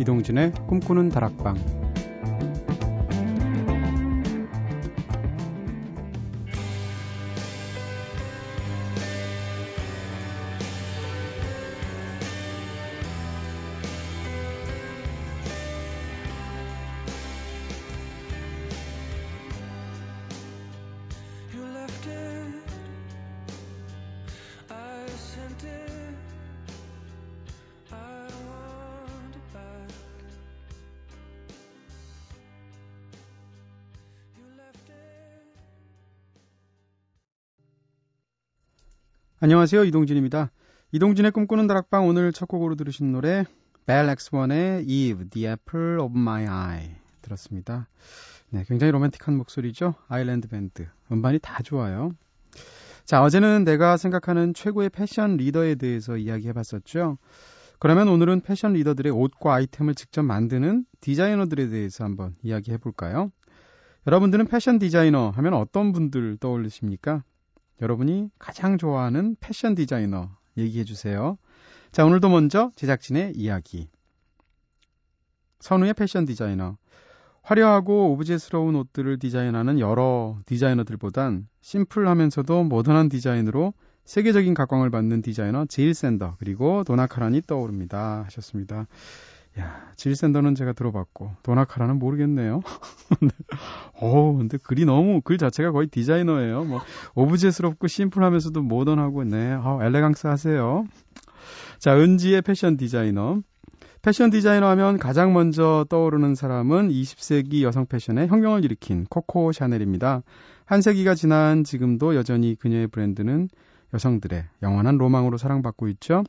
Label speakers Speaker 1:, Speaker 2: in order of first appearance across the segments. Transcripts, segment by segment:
Speaker 1: 이동진의 꿈꾸는 다락방 안녕하세요. 이동진입니다. 이동진의 꿈꾸는 다락방 오늘 첫 곡으로 들으신 노래 벨 엑스원의 Eve, The Apple of My Eye 들었습니다. 네, 굉장히 로맨틱한 목소리죠. 아일랜드 밴드. 음반이 다 좋아요. 자, 어제는 내가 생각하는 최고의 패션 리더에 대해서 이야기해 봤었죠. 그러면 오늘은 패션 리더들의 옷과 아이템을 직접 만드는 디자이너들에 대해서 한번 이야기해 볼까요? 여러분들은 패션 디자이너 하면 어떤 분들 떠올리십니까? 여러분이 가장 좋아하는 패션 디자이너 얘기해 주세요. 자, 오늘도 먼저 제작진의 이야기. 선우의 패션 디자이너. 화려하고 오브제스러운 옷들을 디자인하는 여러 디자이너들보단 심플하면서도 모던한 디자인으로 세계적인 각광을 받는 디자이너 제일 샌더 그리고 도나카란이 떠오릅니다 하셨습니다. 야, 지리센터는 제가 들어봤고, 도나카라는 모르겠네요. 어 근데 글이 너무, 글 자체가 거의 디자이너예요. 뭐, 오브제스럽고 심플하면서도 모던하고, 네, 어, 엘레강스 하세요. 자, 은지의 패션 디자이너. 패션 디자이너 하면 가장 먼저 떠오르는 사람은 20세기 여성 패션의 혁명을 일으킨 코코 샤넬입니다. 한 세기가 지난 지금도 여전히 그녀의 브랜드는 여성들의 영원한 로망으로 사랑받고 있죠.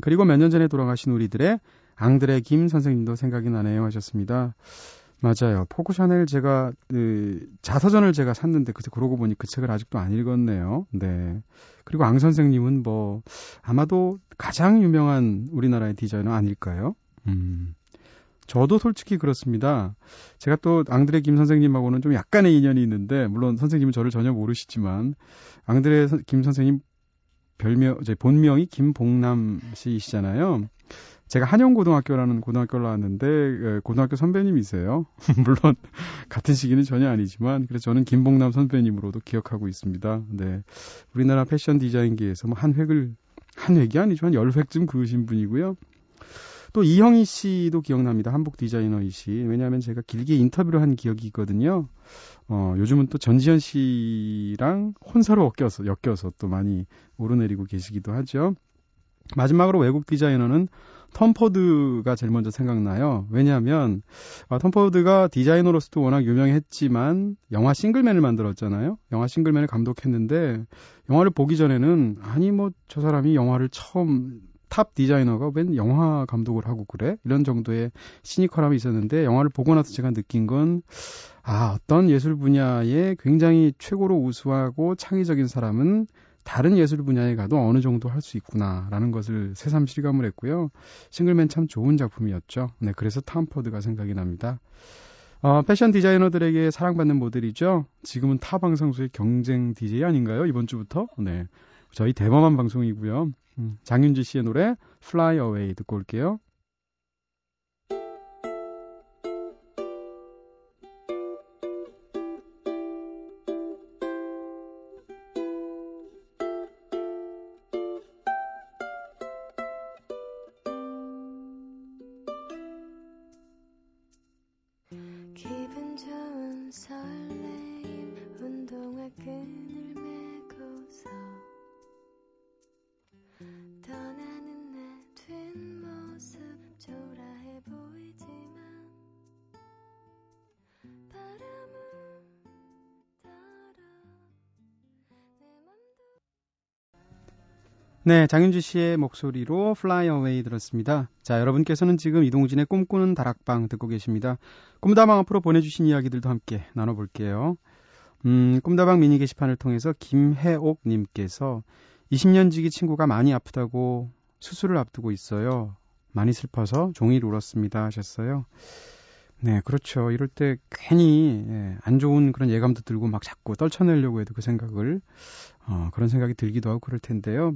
Speaker 1: 그리고 몇 년 전에 돌아가신 우리들의 앙드레 김 선생님도 생각이 나네요 하셨습니다. 맞아요. 포크 샤넬 제가 그 자서전을 제가 샀는데 그때 그러고 보니 그 책을 아직도 안 읽었네요. 네. 그리고 앙 선생님은 뭐 아마도 가장 유명한 우리나라의 디자이너 아닐까요? 음. 저도 솔직히 그렇습니다. 제가 또 앙드레 김 선생님하고는 좀 약간의 인연이 있는데 물론 선생님은 저를 전혀 모르시지만 앙드레 김 선생님 별명, 이제 본명이 김봉남 씨이시잖아요. 제가 한영고등학교라는 고등학교를 나왔는데 그 고등학교 선배님이세요. 물론 같은 시기는 전혀 아니지만 그래서 저는 김봉남 선배님으로도 기억하고 있습니다. 네, 우리나라 패션 디자인계에서 뭐 한 획을 한 획이 아니죠 한열 획쯤 그으신 분이고요. 또 이형희 씨도 기억납니다. 한복 디자이너이 씨. 왜냐하면 제가 길게 인터뷰를 한 기억이 있거든요. 어, 요즘은 또 전지현 씨랑 혼사로 엮여서, 엮여서 또 많이 오르내리고 계시기도 하죠. 마지막으로 외국 디자이너는 톰포드가 제일 먼저 생각나요. 왜냐하면 아, 톰포드가 디자이너로서도 워낙 유명했지만 영화 싱글맨을 만들었잖아요. 영화 싱글맨을 감독했는데 영화를 보기 전에는 아니 뭐 저 사람이 영화를 처음 탑 디자이너가 웬 영화 감독을 하고 그래? 이런 정도의 시니컬함이 있었는데 영화를 보고 나서 제가 느낀 건 아, 어떤 예술 분야에 굉장히 최고로 우수하고 창의적인 사람은 다른 예술 분야에 가도 어느 정도 할 수 있구나라는 것을 새삼 실감을 했고요. 싱글맨 참 좋은 작품이었죠. 네, 그래서 탐포드가 생각이 납니다. 어, 패션 디자이너들에게 사랑받는 모델이죠. 지금은 타 방송소의 경쟁 DJ 아닌가요? 이번 주부터? 네. 저희 대범한 방송이고요. 음, 장윤지 씨의 노래 Fly Away 듣고 올게요. 네, 장윤주 씨의 목소리로 Fly Away 들었습니다. 자, 여러분께서는 지금 이동진의 꿈꾸는 다락방 듣고 계십니다. 꿈다방 앞으로 보내주신 이야기들도 함께 나눠볼게요. 음, 꿈다방 미니 게시판을 통해서 김혜옥님께서 20년 지기 친구가 많이 아프다고 수술을 앞두고 있어요. 많이 슬퍼서 종일 울었습니다 하셨어요. 네, 그렇죠. 이럴 때 괜히 예, 안 좋은 그런 예감도 들고 막 자꾸 떨쳐내려고 해도 그 생각을 어, 그런 생각이 들기도 하고 그럴 텐데요.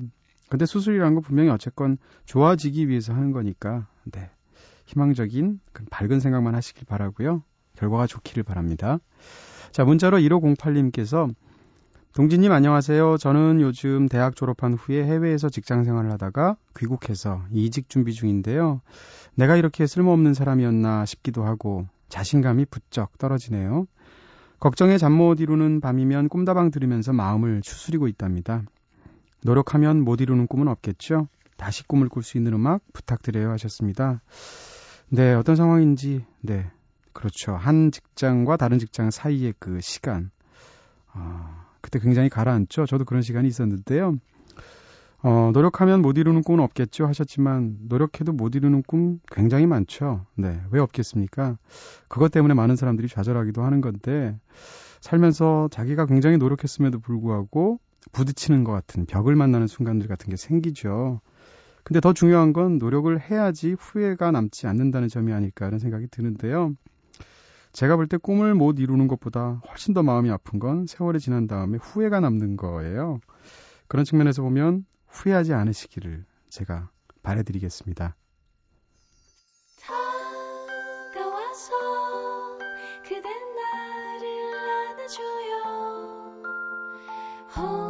Speaker 1: 근데 수술이라는 건 분명히 어쨌건 좋아지기 위해서 하는 거니까 네. 희망적인 밝은 생각만 하시길 바라고요. 결과가 좋기를 바랍니다. 자, 문자로 1508님께서 동진님 안녕하세요. 저는 요즘 대학 졸업한 후에 해외에서 직장 생활을 하다가 귀국해서 이직 준비 중인데요. 내가 이렇게 쓸모없는 사람이었나 싶기도 하고 자신감이 부쩍 떨어지네요. 걱정에 잠 못 이루는 밤이면 꿈다방 들으면서 마음을 추스리고 있답니다. 노력하면 못 이루는 꿈은 없겠죠? 다시 꿈을 꿀 수 있는 음악 부탁드려요 하셨습니다. 네, 어떤 상황인지, 네. 그렇죠. 한 직장과 다른 직장 사이의 그 시간. 어, 그때 굉장히 가라앉죠. 저도 그런 시간이 있었는데요. 어, 노력하면 못 이루는 꿈은 없겠죠 하셨지만 노력해도 못 이루는 꿈 굉장히 많죠. 네. 왜 없겠습니까? 그것 때문에 많은 사람들이 좌절하기도 하는 건데 살면서 자기가 굉장히 노력했음에도 불구하고 부딪히는 것 같은 벽을 만나는 순간들 같은 게 생기죠. 근데 더 중요한 건 노력을 해야지 후회가 남지 않는다는 점이 아닐까 하는 생각이 드는데요. 제가 볼 때 꿈을 못 이루는 것보다 훨씬 더 마음이 아픈 건 세월이 지난 다음에 후회가 남는 거예요. 그런 측면에서 보면 후회하지 않으시기를 제가 바래드리겠습니다. hold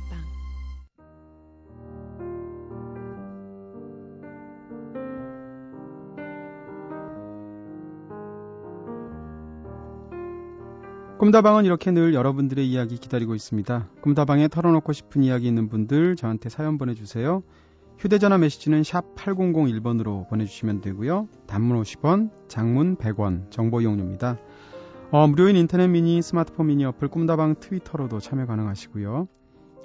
Speaker 1: 꿈다방은 이렇게 늘 여러분들의 이야기 기다리고 있습니다. 꿈다방에 털어놓고 싶은 이야기 있는 분들 저한테 사연 보내주세요. 휴대전화 메시지는 샵 8001번으로 보내주시면 되고요. 단문 50원, 장문 100원, 정보 이용료입니다. 어, 무료인 인터넷 미니, 스마트폰 미니 어플 꿈다방 트위터로도 참여 가능하시고요.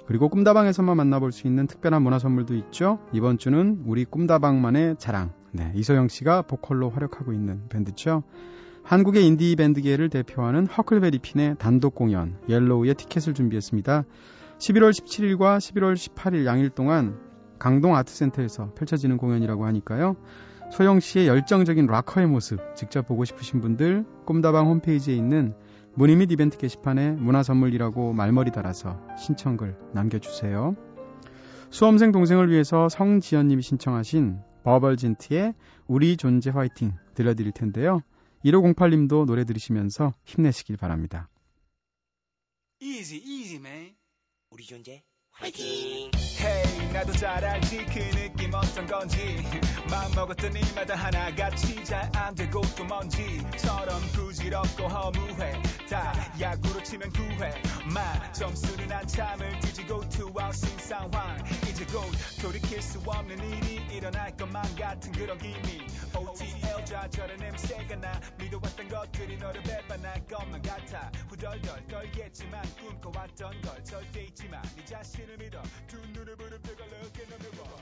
Speaker 1: 그리고 꿈다방에서만 만나볼 수 있는 특별한 문화 선물도 있죠. 이번 주는 우리 꿈다방만의 자랑. 네, 이소영 씨가 보컬로 활약하고 있는 밴드죠. 한국의 인디 밴드계를 대표하는 허클베리핀의 단독 공연 옐로우의 티켓을 준비했습니다. 11월 17일과 11월 18일 양일 동안 강동 아트센터에서 펼쳐지는 공연이라고 하니까요. 소영 씨의 열정적인 락커의 모습 직접 보고 싶으신 분들 꿈다방 홈페이지에 있는 문의 및 이벤트 게시판에 문화선물이라고 말머리 달아서 신청글 남겨주세요. 수험생 동생을 위해서 성지연님이 신청하신 버벌진트의 우리 존재 화이팅 들려드릴 텐데요. 1508님도 노래 들으시면서 힘내시길 바랍니다. Easy, easy, man. 우리 존재 화이팅! Hey, 나도 잘 알지 그 느낌 어떤 건지 맘 먹었던 일마다 하나같이 잘안 되고 또 뭔지처럼 부질없고 허무해 다 야구로 치면 구회 마 점수는 한참을 뒤지고 투아 신상황 이제 곧 돌이킬 수 없는 일이 일어날 것만 같은 그런 기미 OT 여자 저런 냄새가 나 믿어왔던 것들이 너를 배반할 것만 같아 후덜덜 떨겠지만 꿈꿔왔던 걸 절대 잊지마 네 자신을 믿어 두 눈을 부릅뜨고 look in the mirror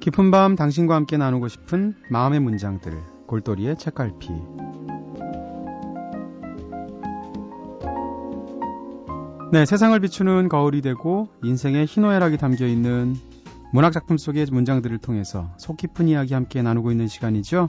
Speaker 1: 깊은 밤 당신과 함께 나누고 싶은 마음의 문장들 골똘이의 책갈피 네, 세상을 비추는 거울이 되고 인생의 희노애락이 담겨 있는 문학 작품 속의 문장들을 통해서 속 깊은 이야기 함께 나누고 있는 시간이죠.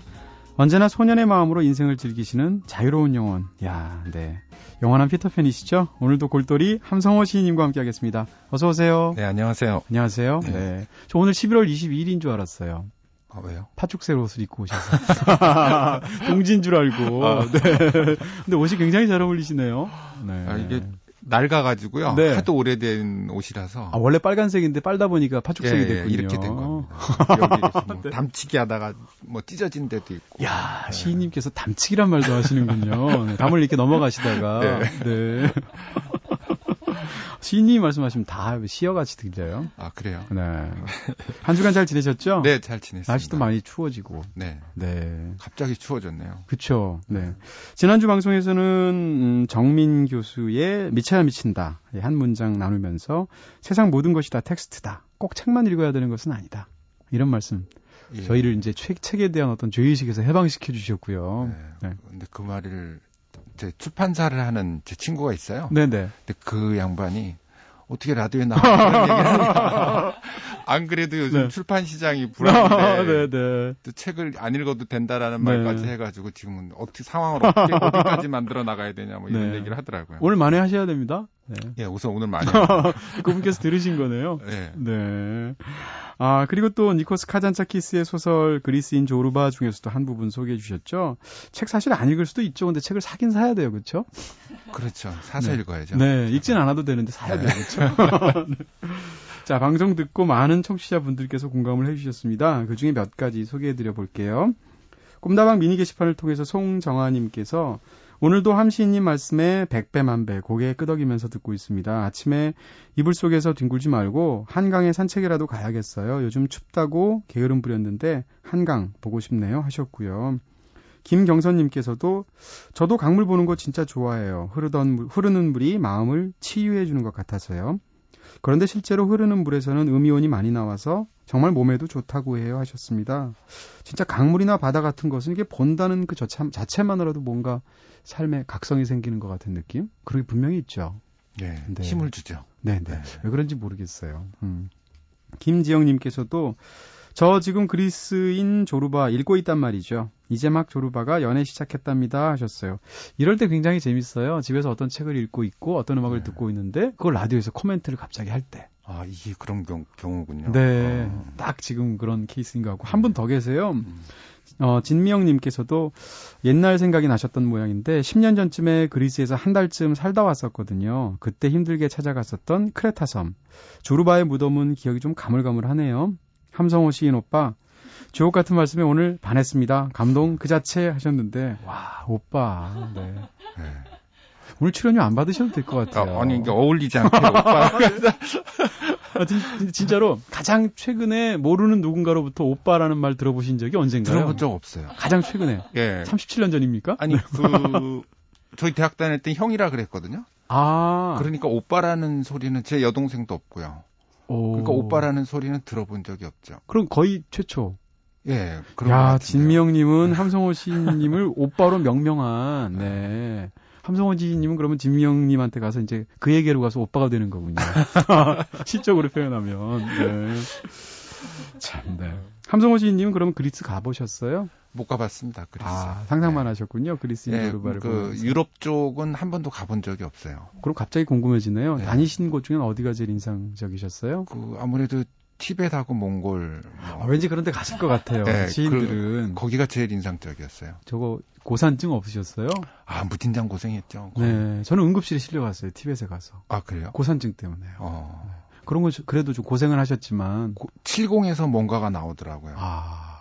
Speaker 1: 언제나 소년의 마음으로 인생을 즐기시는 자유로운 영혼. 야, 네. 영원한 피터팬이시죠? 오늘도 골똘이 함성호 시인님과 함께 하겠습니다. 어서 오세요.
Speaker 2: 네, 안녕하세요.
Speaker 1: 안녕하세요. 네. 네. 저 오늘 11월 22일인 줄 알았어요.
Speaker 2: 아, 왜요?
Speaker 1: 파죽새로 옷을 입고 오셔서. 동진 줄 알고. 아, 네. 근데 옷이 굉장히 잘 어울리시네요. 네. 아, 이게
Speaker 2: 낡아가지고요. 네. 하도 오래된 옷이라서.
Speaker 1: 아, 원래 빨간색인데 빨다 보니까 파죽색이 예, 예 됐군요.
Speaker 2: 이렇게 된 겁니다. 뭐 네. 담치기 하다가 뭐 찢어진 데도 있고.
Speaker 1: 야 네. 시인님께서 담치기란 말도 하시는군요. 네, 담을 이렇게 넘어가시다가. 네. 네. 진이 말씀하시면 다 시어같이 들려요.
Speaker 2: 아, 그래요? 네.
Speaker 1: 한 주간 잘 지내셨죠?
Speaker 2: 네, 잘 지냈습니다.
Speaker 1: 날씨도 많이 추워지고.
Speaker 2: 네. 네. 갑자기 추워졌네요.
Speaker 1: 그쵸. 네. 네. 지난주 방송에서는, 음, 정민 교수의 미쳐야 미친다. 예, 한 문장 나누면서 세상 모든 것이 다 텍스트다. 꼭 책만 읽어야 되는 것은 아니다. 이런 말씀 예. 저희를 이제 책, 책에 대한 어떤 죄의식에서 해방시켜 주셨고요. 네. 네. 근데
Speaker 2: 그 말을 출판사를 하는 제 친구가 있어요. 네네. 근데 그 양반이 어떻게 라디오에 나와 그런 얘기를 하냐. 안 그래도 요즘 네. 출판 시장이 불안한데 또 책을 안 읽어도 된다라는 네. 말까지 해가지고 지금은 어떻게 상황을 어떻게 어디까지 만들어 나가야 되냐 뭐 이런 네. 얘기를 하더라고요.
Speaker 1: 오늘 많이 하셔야 됩니다. 네.
Speaker 2: 예, 우선 오늘 많이.
Speaker 1: 그분께서 들으신 거네요. 예. 네. 네. 아, 그리고 또 니코스 카잔차키스의 소설 그리스인 조르바 중에서도 한 부분 소개해 주셨죠. 책 사실 안 읽을 수도 있죠. 근데 책을 사긴 사야 돼요. 그렇죠?
Speaker 2: 그렇죠. 사서 네. 읽어야죠.
Speaker 1: 네. 읽진 않아도 되는데 사야 네. 돼요. 그렇죠? 네. 자, 방송 듣고 많은 청취자분들께서 공감을 해 주셨습니다. 그중에 몇 가지 소개해 드려 볼게요. 꿈다방 미니 게시판을 통해서 송정아님께서 오늘도 함시인님 말씀에 백배만배 고개 끄덕이면서 듣고 있습니다. 아침에 이불 속에서 뒹굴지 말고 한강에 산책이라도 가야겠어요. 요즘 춥다고 게으름 부렸는데 한강 보고 싶네요 하셨고요. 김경선님께서도 저도 강물 보는 거 진짜 좋아해요. 흐르던 물, 흐르는 물이 마음을 치유해 주는 것 같아서요. 그런데 실제로 흐르는 물에서는 음이온이 많이 나와서 정말 몸에도 좋다고 해요 하셨습니다. 진짜 강물이나 바다 같은 것은 이게 본다는 그 자체만으로도 뭔가 삶에 각성이 생기는 것 같은 느낌? 그런 게 분명히 있죠.
Speaker 2: 네, 네. 힘을 주죠.
Speaker 1: 네네. 네. 네. 왜 그런지 모르겠어요. 음. 김지영님께서도 저 지금 그리스인 조르바 읽고 있단 말이죠. 이제 막 조르바가 연애 시작했답니다 하셨어요. 이럴 때 굉장히 재밌어요. 집에서 어떤 책을 읽고 있고 어떤 음악을 네. 듣고 있는데 그걸 라디오에서 코멘트를 갑자기 할 때.
Speaker 2: 아, 이게 그런 경우, 군요 네.
Speaker 1: 어. 딱 지금 그런 케이스인 것 같고. 한 분 더 계세요. 음. 어, 진미영님께서도 옛날 생각이 나셨던 모양인데 10년 전쯤에 그리스에서 한 달쯤 살다 왔었거든요. 그때 힘들게 찾아갔었던 크레타 섬. 조르바의 무덤은 기억이 좀 가물가물하네요. 함성호 시인 오빠, 주옥 같은 말씀에 오늘 반했습니다. 감동 그 자체 하셨는데, 와, 오빠. 네. 네. 오늘 출연료 안 받으셔도 될 것 같아요.
Speaker 2: 어, 아니 이게 어울리지 않게 오빠. 아, 진,
Speaker 1: 진짜로 가장 최근에 모르는 누군가로부터 오빠라는 말 들어보신 적이 언젠가요?
Speaker 2: 들어본 적 없어요.
Speaker 1: 가장 최근에. 예. 37년 전입니까?
Speaker 2: 아니 네. 그 저희 대학 다닐 때 형이라 그랬거든요. 아. 그러니까 오빠라는 소리는 제 여동생도 없고요. 오. 그러니까 오빠라는 소리는 들어본 적이 없죠.
Speaker 1: 그럼 거의 최초.
Speaker 2: 예. 그런 야,
Speaker 1: 진미영님은 함성호 씨님을 오빠로 명명한, 네. 함성호지님은 그러면 진명님한테 가서 이제 그에게로 가서 오빠가 되는 거군요. 시적으로 표현하면. 네. 참, 네. 함성호 시인님은 그러면 그리스 가보셨어요?
Speaker 2: 못 가봤습니다.
Speaker 1: 그리스. 아, 상상만 네. 하셨군요. 그리스 네, 유로바를. 그 보면서.
Speaker 2: 유럽 쪽은 한 번도 가본 적이 없어요.
Speaker 1: 그럼 갑자기 궁금해지네요. 네. 다니신 곳 중엔 어디가 제일 인상적이셨어요?
Speaker 2: 그 아무래도 티벳하고 몽골.
Speaker 1: 뭐. 아, 왠지 그런데 가실 것 같아요. 네, 그 지인들은. 그,
Speaker 2: 거기가 제일 인상적이었어요.
Speaker 1: 저거 고산증 없으셨어요?
Speaker 2: 아 무진장 고생했죠.
Speaker 1: 거의. 네, 저는 응급실에 실려갔어요. 티벳에 가서.
Speaker 2: 아 그래요?
Speaker 1: 고산증 때문에. 어. 네. 그런 거 그래도 좀 고생을 하셨지만. 고, 70에서
Speaker 2: 뭔가가 나오더라고요. 아.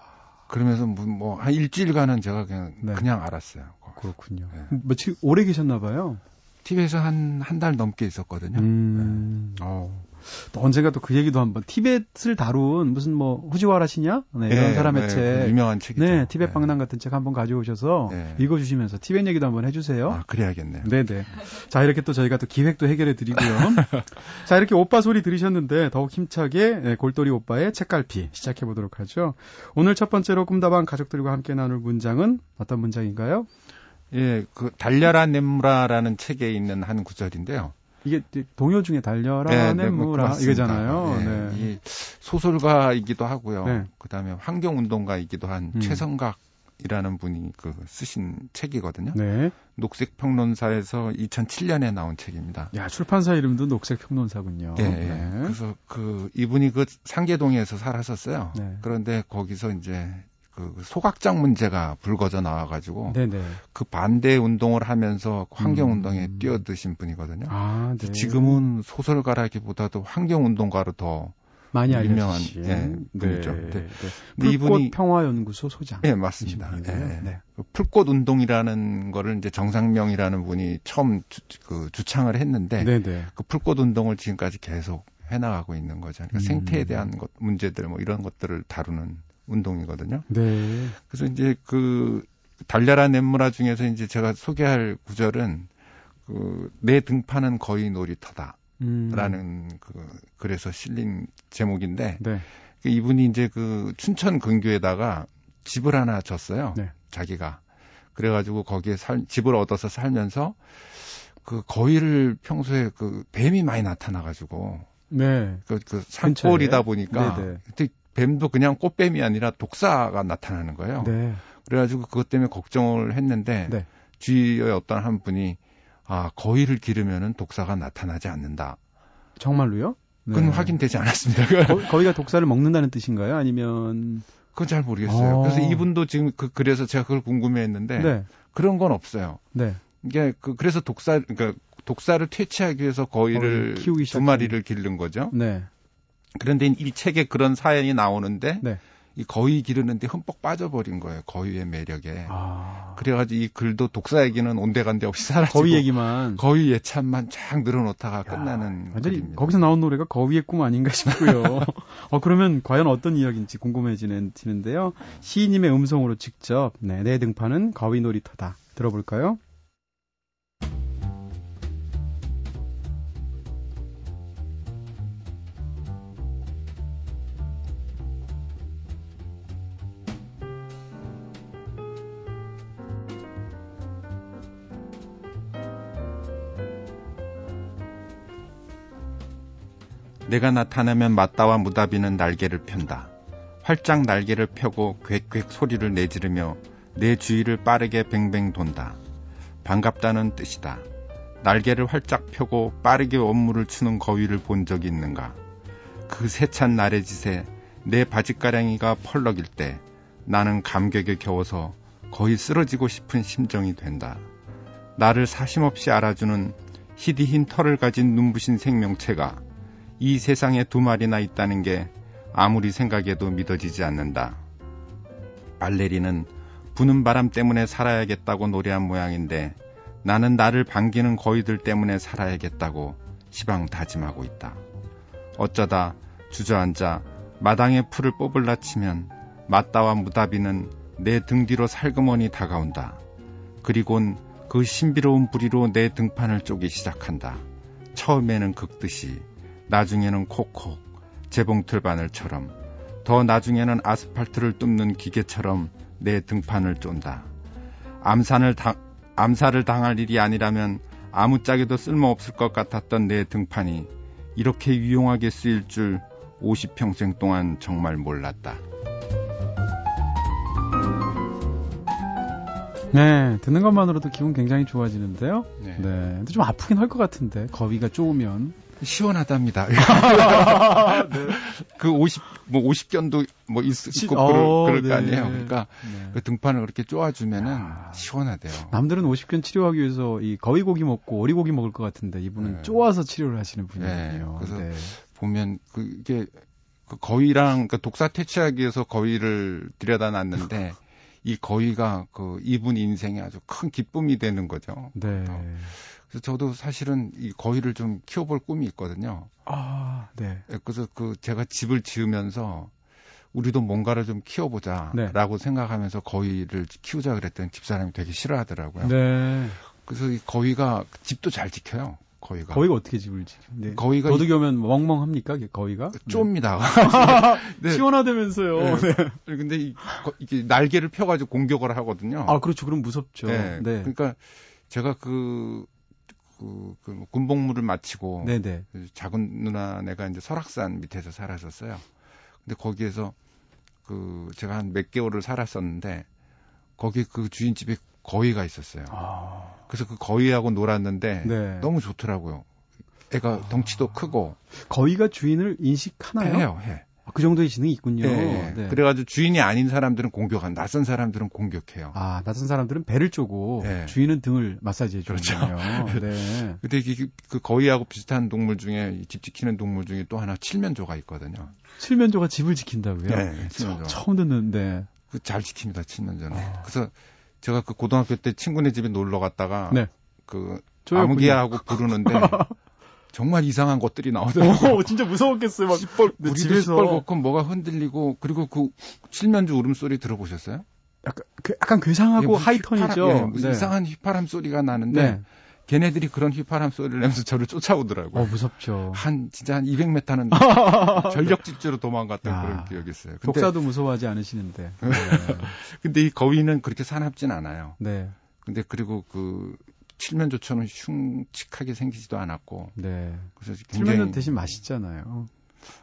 Speaker 2: 그러면서 뭐한 뭐, 일주일간은 제가 그냥 네. 그냥 알았어요.
Speaker 1: 그렇군요. 네. 며칠 뭐 오래 계셨나 봐요.
Speaker 2: 티벳에서 한 한 달 넘게 있었거든요. 음... 네. 어.
Speaker 1: 또 언젠가 또 그 얘기도 한번 티벳을 다룬 무슨 뭐 후지와라시냐 네, 이런 네, 사람의 네,
Speaker 2: 책 유명한 책이죠. 네,
Speaker 1: 네. 티벳 방랑 같은 책 한번 가져오셔서 네. 읽어주시면서 티벳 얘기도 한번 해주세요. 아,
Speaker 2: 그래야겠네요.
Speaker 1: 네네. 네. 자 이렇게 또 저희가 또 기획도 해결해 드리고요. 자 이렇게 오빠 소리 들으셨는데 더욱 힘차게 예, 골돌이 오빠의 책갈피 시작해 보도록 하죠. 오늘 첫 번째로 꿈다방 가족들과 함께 나눌 문장은 어떤 문장인가요?
Speaker 2: 예, 그 달려라 냄무라라는 책에 있는 한 구절인데요.
Speaker 1: 이게 동요 중에 달려라는 네, 네, 무라 뭐 이거잖아요. 네, 네.
Speaker 2: 이 소설가이기도 하고요. 네. 그다음에 환경운동가이기도 한 음. 최성각 이라는 분이 그 쓰신 책이거든요. 네. 녹색 평론사에서 2007년에 나온 책입니다.
Speaker 1: 야, 출판사 이름도 녹색 평론사군요. 네, 예, 예.
Speaker 2: 네. 그래서 그 이분이 그 상계동에서 살았었어요. 네. 그런데 거기서 이제 그 소각장 문제가 불거져 나와가지고 네네. 그 반대 운동을 하면서 환경 음. 운동에 음. 뛰어드신 분이거든요. 아, 네. 지금은 소설가라기보다도 환경 운동가로 더 많이 유명한 예, 네, 분이죠. 네. 네.
Speaker 1: 네. 이분이 평화연구소 소장.
Speaker 2: 예, 맞습니다. 예, 네. 예. 그 풀꽃 운동이라는 거를 이제 정상명이라는 분이 처음 주, 그 주창을 했는데 네네. 네. 그 풀꽃 운동을 지금까지 계속 해나가고 있는 거죠. 그러니까 음. 생태에 대한 것, 문제들 뭐 이런 것들을 다루는 운동이거든요. 네. 그래서 이제 그 달려란 냇무라 중에서 이제 제가 소개할 구절은 그내 등판은 거의 놀이터다. 음. 라는 그그래서 실린 제목인데 네. 그 이분이 이제 그 춘천 근교에다가 집을 하나 졌어요. 네. 자기가 그래가지고 거기에 살, 집을 얻어서 살면서 그 거위를 평소에 그 뱀이 많이 나타나가지고 네. 그, 그 산골이다 보니까 네네. 그때 뱀도 그냥 꽃뱀이 아니라 독사가 나타나는 거예요. 네. 그래가지고 그것 때문에 걱정을 했는데 네. 주위의 어떤 한 분이 아 거위를 기르면은 독사가 나타나지 않는다.
Speaker 1: 정말로요?
Speaker 2: 그건 네. 확인되지 않았습니다.
Speaker 1: 거, 위가 독사를 먹는다는 뜻인가요? 아니면
Speaker 2: 그건 잘 모르겠어요. 아. 그래서 이분도 지금 그 그래서 제가 그걸 궁금해했는데 네. 그런 건 없어요. 네. 이게 그 그래서 독사 그러니까 독사를 퇴치하기 위해서 거위를 두 마리를 기른 거죠. 네. 그런데 이 책에 그런 사연이 나오는데 네. 이 거위 기르는데 흠뻑 빠져버린 거예요. 거위의 매력에. 아... 그래가지고 이 글도 독사 에게는 온데간데 없이 사라지고 거위 얘기만 거위 예찬만 쫙 늘어놓다가 야, 끝나는 완전히 글입니다.
Speaker 1: 거기서 나온 노래가 거위의 꿈 아닌가 싶고요. 어 그러면 과연 어떤 이야기인지 궁금해지는데요. 시인님의 음성으로 직접 네, 내 등판은 거위 놀이터다 들어볼까요?
Speaker 2: 내가 나타나면 맞다와 무다비는 날개를 편다. 활짝 날개를 펴고 괭괭 소리를 내지르며 내 주위를 빠르게 뱅뱅 돈다. 반갑다는 뜻이다. 날개를 활짝 펴고 빠르게 원무를 추는 거위를 본 적이 있는가? 그 세찬 날의 짓에 내 바짓가랑이가 펄럭일 때 나는 감격에 겨워서 거의 쓰러지고 싶은 심정이 된다. 나를 사심없이 알아주는 희디힌 털을 가진 눈부신 생명체가 이 세상에 두 마리나 있다는 게 아무리 생각해도 믿어지지 않는다. 발레리는 부는 바람 때문에 살아야겠다고 노래한 모양인데 나는 나를 반기는 거위들 때문에 살아야겠다고 시방 다짐하고 있다. 어쩌다 주저앉아 마당에 풀을 뽑을라 치면 맞다와 무다비는 내 등 뒤로 살그머니 다가온다. 그리곤 그 신비로운 부리로 내 등판을 쪼기 시작한다. 처음에는 극듯이 나중에는 콕콕, 재봉틀 바늘처럼, 더 나중에는 아스팔트를 뚫는 기계처럼 내 등판을 쫀다. 암산을 당, 암살을 당할 일이 아니라면 아무짝에도 쓸모없을 것 같았던 내 등판이 이렇게 유용하게 쓰일 줄 50평생 동안 정말 몰랐다.
Speaker 1: 네, 듣는 것만으로도 기분 굉장히 좋아지는데요. 네. 네. 근데 좀 아프긴 할 것 같은데, 거위가 좁으면
Speaker 2: 시원하답니다. 네. 네. 그 50, 뭐 50견도 뭐 있, 있고 어, 그럴, 그럴 네. 거 아니에요. 그러니까 네. 그 등판을 그렇게 쪼아주면은 야. 시원하대요.
Speaker 1: 남들은 50견 치료하기 위해서 이 거위고기 먹고 오리고기 먹을 것 같은데 이분은 네. 쪼아서 치료를 하시는 네. 분이에요. 그래서
Speaker 2: 보면 그게 그 거위랑 그 독사 퇴치하기 위해서 거위를 들여다 놨는데 이 거위가 그 이분 인생에 아주 큰 기쁨이 되는 거죠. 네. 어. 그래서 저도 사실은 이 거위를 좀 키워볼 꿈이 있거든요. 아, 네. 예, 그래서 그 제가 집을 지으면서 우리도 뭔가를 좀 키워보자라고 네. 생각하면서 거위를 키우자 그랬더니 집사람이 되게 싫어하더라고요. 네. 그래서 이 거위가 집도 잘 지켜요. 거위가.
Speaker 1: 거위가 어떻게 집을 지켜? 네. 거위가 도둑이 오면 멍멍합니까? 거위가? 쫍니다. 네. 네. 시원하다면서요. 네. 네.
Speaker 2: 근데 이, 이게 날개를 펴가지고 공격을 하거든요.
Speaker 1: 아 그렇죠. 그럼 무섭죠.
Speaker 2: 네. 네. 그러니까 제가 그 그, 그 뭐 군복무를 마치고 네네. 그 작은 누나 내가 이제 설악산 밑에서 살았었어요. 근데 거기에서 그 제가 한 몇 개월을 살았었는데 거기 그 주인집에 거위가 있었어요. 아... 그래서 그 거위하고 놀았는데 네. 너무 좋더라고요. 애가 덩치도 크고
Speaker 1: 거위가 주인을 인식하나요?
Speaker 2: 해요, 해.
Speaker 1: 아, 그 정도의 지능이 있군요. 네. 네.
Speaker 2: 그래가지고 주인이 아닌 사람들은 공격한, 낯선 사람들은 공격해요.
Speaker 1: 아, 낯선 사람들은 배를 쪼고 네. 주인은 등을 마사지해 주요 그렇죠.
Speaker 2: 네. 근데 이게 그 거위하고 비슷한 동물 중에 집 지키는 동물 중에 또 하나 칠면조가 있거든요.
Speaker 1: 칠면조가 집을 지킨다고요? 네. 칠면조. 처, 음 듣는데.
Speaker 2: 그잘 지킵니다, 칠면조는. 아. 그래서 제가 그 고등학교 때 친구네 집에 놀러 갔다가 네. 그조기군하고 부르는데 정말 이상한 것들이 나오더라고요. 오, 어,
Speaker 1: 진짜 무서웠겠어요.
Speaker 2: 막 시뻘, 우리도 집에 시뻘겋고 뭐가 흔들리고 그리고 그 칠면조 울음소리 들어보셨어요?
Speaker 1: 약간,
Speaker 2: 그,
Speaker 1: 약간 괴상하고 예, 하이톤이죠.
Speaker 2: 휘파람, 예, 네. 이상한 휘파람 소리가 나는데 네. 걔네들이 그런 휘파람 소리를 내면서 저를 쫓아오더라고요.
Speaker 1: 어, 무섭죠.
Speaker 2: 한 진짜 한 200m는 전력 집주로 도망갔던 야, 그런 기억이 있어요.
Speaker 1: 근데, 독사도 무서워하지 않으시는데. 네.
Speaker 2: 근데 이 거위는 그렇게 사납진 않아요. 네. 근데 그리고 그 칠면 조처럼 흉측하게 생기지도 않았고. 네. 그래서
Speaker 1: 굉장히 칠면조 대신 맛있잖아요.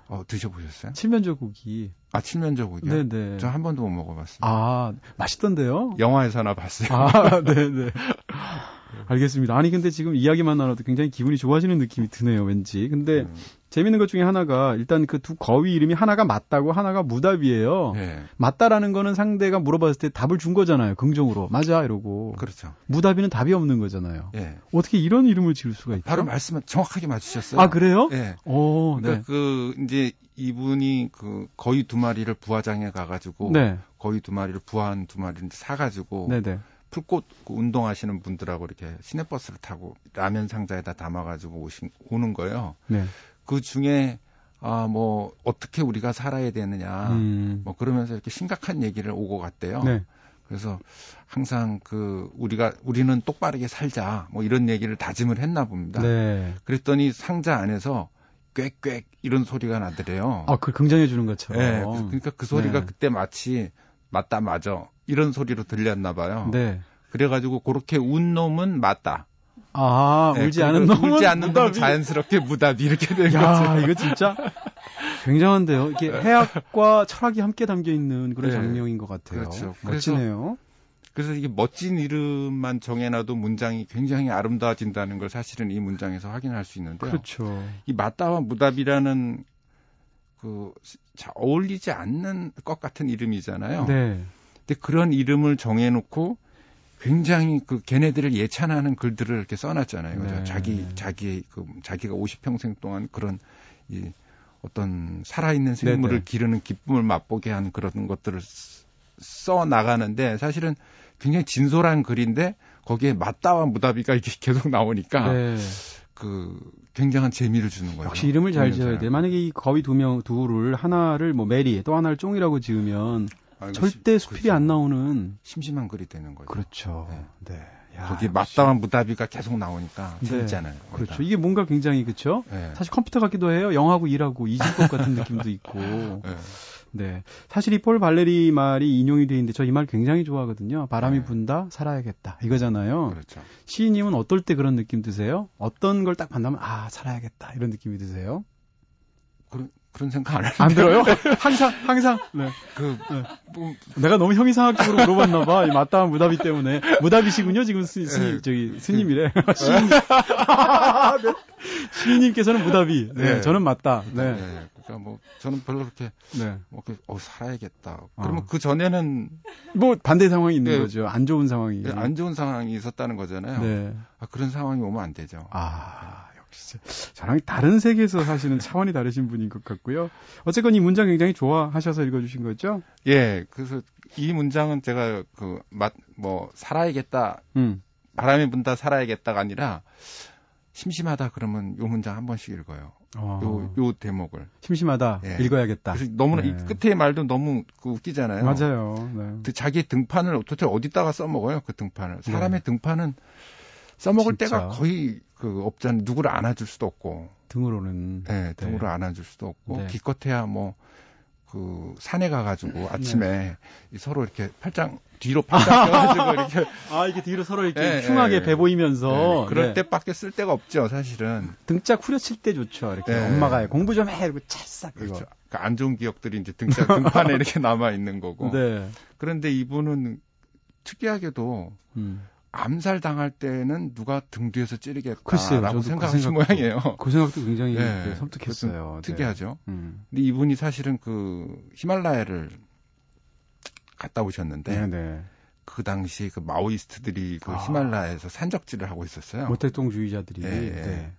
Speaker 2: 어, 드셔보셨어요?
Speaker 1: 칠면조고기.
Speaker 2: 아, 칠면조국이요 네네. 저 한 번도 못 먹어봤어요.
Speaker 1: 아, 맛있던데요?
Speaker 2: 영화에서나 봤어요. 아, 네네. 네.
Speaker 1: 알겠습니다. 아니 근데 지금 이야기만 나눠도 굉장히 기분이 좋아지는 느낌이 드네요. 왠지. 근데 음. 재밌는 것 중에 하나가 일단 그 두 거위 이름이 하나가 맞다고 하나가 무답이에요. 예. 맞다라는 거는 상대가 물어봤을 때 답을 준 거잖아요. 긍정으로 맞아 이러고.
Speaker 2: 그렇죠.
Speaker 1: 무답이는 답이 없는 거잖아요. 예. 어떻게 이런 이름을 지을 수가 있죠?
Speaker 2: 바로 말씀 정확하게 맞추셨어요.
Speaker 1: 아 그래요?
Speaker 2: 예. 오, 어, 그러니까 네. 그 이제 이분이 그 거위 두 마리를 부화장에 가가지고 네. 거위 두 마리를 부화한 두 마리를 사가지고. 네네. 네. 풀꽃 운동하시는 분들하고 이렇게 시내버스를 타고 라면 상자에다 담아가지고 오신, 오는 거예요. 네. 그 중에 아, 뭐, 어떻게 우리가 살아야 되느냐, 음. 뭐, 그러면서 이렇게 심각한 얘기를 오고 갔대요. 네. 그래서 항상 그, 우리가, 우리는 똑바르게 살자, 뭐, 이런 얘기를 다짐을 했나 봅니다. 네. 그랬더니 상자 안에서 꽥꽥 이런 소리가 나더래요.
Speaker 1: 아, 그 긍정해 주는 것처럼. 네.
Speaker 2: 그러니까 그 소리가 네. 그때 마치 맞다 맞어 이런 소리로 들렸나 봐요. 네. 그래가지고 그렇게 운 놈은 맞다.
Speaker 1: 아, 네, 울지 않은 놈은
Speaker 2: 울지 않는 놈 자연스럽게 무답이 렇게된 야, 거죠.
Speaker 1: 이거 진짜 굉장한데요. 이게 네. 해학과 철학이 함께 담겨 있는 그런 네. 장면인 것 같아요. 그렇죠. 멋지네요.
Speaker 2: 그래서, 그래서 이게 멋진 이름만 정해놔도 문장이 굉장히 아름다워진다는 걸 사실은 이 문장에서 확인할 수 있는데요. 그렇죠. 이 맞다와 무답이라는 그잘 어울리지 않는 것 같은 이름이잖아요. 네. 근데 그런 이름을 정해놓고 굉장히 그 걔네들을 예찬하는 글들을 이렇게 써놨잖아요. 그죠? 네. 자기 자기 그 자기가 50평생 동안 그런 이 어떤 살아있는 생물을 네네. 기르는 기쁨을 맛보게 한 그런 것들을 써 나가는데 사실은 굉장히 진솔한 글인데 거기에 맞다와 무다비가 이렇게 계속 나오니까 네. 그 굉장한 재미를 주는 거예요.
Speaker 1: 역시 이름을 잘 지어야 돼. 만약에 이 거위 두 명, 두를 하나를 뭐 메리, 또 하나를 쫑이라고 지으면 절대 수필이
Speaker 2: 그죠안
Speaker 1: 나오는
Speaker 2: 심심한 글이 되는 거죠.
Speaker 1: 그렇죠. 네. 네.
Speaker 2: 야, 거기 맞다만 무다비가 계속 나오니까 네. 재밌잖아요.
Speaker 1: 그렇죠. 이게 뭔가 굉장히 그렇죠. 네. 사실 컴퓨터 같기도 해요. 영하고 일하고 잊을 것 같은 느낌도 있고. 네. 네. 사실 이 폴 발레리 말이 인용이 돼 있는데 저 이 말 굉장히 좋아하거든요. 바람이 네. 분다, 살아야겠다. 이거잖아요. 그렇죠. 시인님은 어떨 때 그런 느낌 드세요? 어떤 걸 딱 만나면 아, 살아야겠다. 이런 느낌이 드세요?
Speaker 2: 그런 그런 생각 안
Speaker 1: 하는데. 안 들어요? 항상, 항상. 네. 그, 네. 뭐, 내가 너무 형이상학적으로 물어봤나봐. 이 맞다 무답이 때문에. 무답이시군요 지금 스, 스님, 네. 저기, 스님이래. 그, 스님. 네. 시인님께서는 무답이, 네, 네, 저는 맞다. 네. 네.
Speaker 2: 그러니까 뭐 저는 별로 그렇게 네. 뭐 그렇게, 어, 살아야겠다. 어. 그러면 아. 그 전에는
Speaker 1: 뭐 반대 상황이 있는 네. 거죠. 안 좋은 상황이
Speaker 2: 네, 안 좋은 상황이 있었다는 거잖아요. 네. 아, 그런 상황이 오면 안 되죠.
Speaker 1: 아 진짜 저랑 다른 세계에서 사시는 차원이 다르신 분인 것 같고요. 어쨌건 이 문장 굉장히 좋아하셔서 읽어주신 거죠?
Speaker 2: 예, 그래서 이 문장은 제가 그, 맛, 뭐, 살아야겠다, 음. 바람이 분다 살아야겠다가 아니라, 심심하다 그러면 요 문장 한 번씩 읽어요. 어. 요, 요 대목을.
Speaker 1: 심심하다. 예. 읽어야겠다. 그래서
Speaker 2: 너무나 네. 끝에 말도 너무 그 웃기잖아요.
Speaker 1: 맞아요. 네.
Speaker 2: 그 자기 등판을 도대체 어디다가 써먹어요? 그 등판을. 사람의 네. 등판은 써먹을 진짜. 때가 거의 그 없잖아요. 누구를 안아줄 수도 없고.
Speaker 1: 등으로는.
Speaker 2: 네, 네, 등으로 네. 안아줄 수도 없고. 네. 기껏해야 뭐, 그, 산에 가가지고 네. 아침에 네. 서로 이렇게 팔짱, 뒤로 팔짱 껴가지고 이렇게.
Speaker 1: 아, 이게 뒤로 서로 이렇게 네, 흉하게 배 보이면서.
Speaker 2: 그럴 때밖에 쓸 데가 없죠, 사실은.
Speaker 1: 등짝 후려칠 때 좋죠. 이렇게 엄마가 공부 좀 해. 이러고 찰싹. 그렇죠. 이거.
Speaker 2: 그 그러니까 안 좋은 기억들이 이제 등짝, 등판에 이렇게 남아있는 거고. 그런데 이분은 특이하게도 음. 암살 당할 때는 누가 등 뒤에서 찌르겠다라고 생각하신 그 모양이에요.
Speaker 1: 그 생각도 굉장히 네, 네 섬뜩했어요.
Speaker 2: 네. 특이하죠. 음. 근데 이분이 사실은 그 히말라야를 갔다 오셨는데 네네. 네. 그 당시 그 마오이스트들이 그 아. 히말라야에서 산적질을 하고 있었어요.
Speaker 1: 모태똥주의자들이. 예, 예. 네.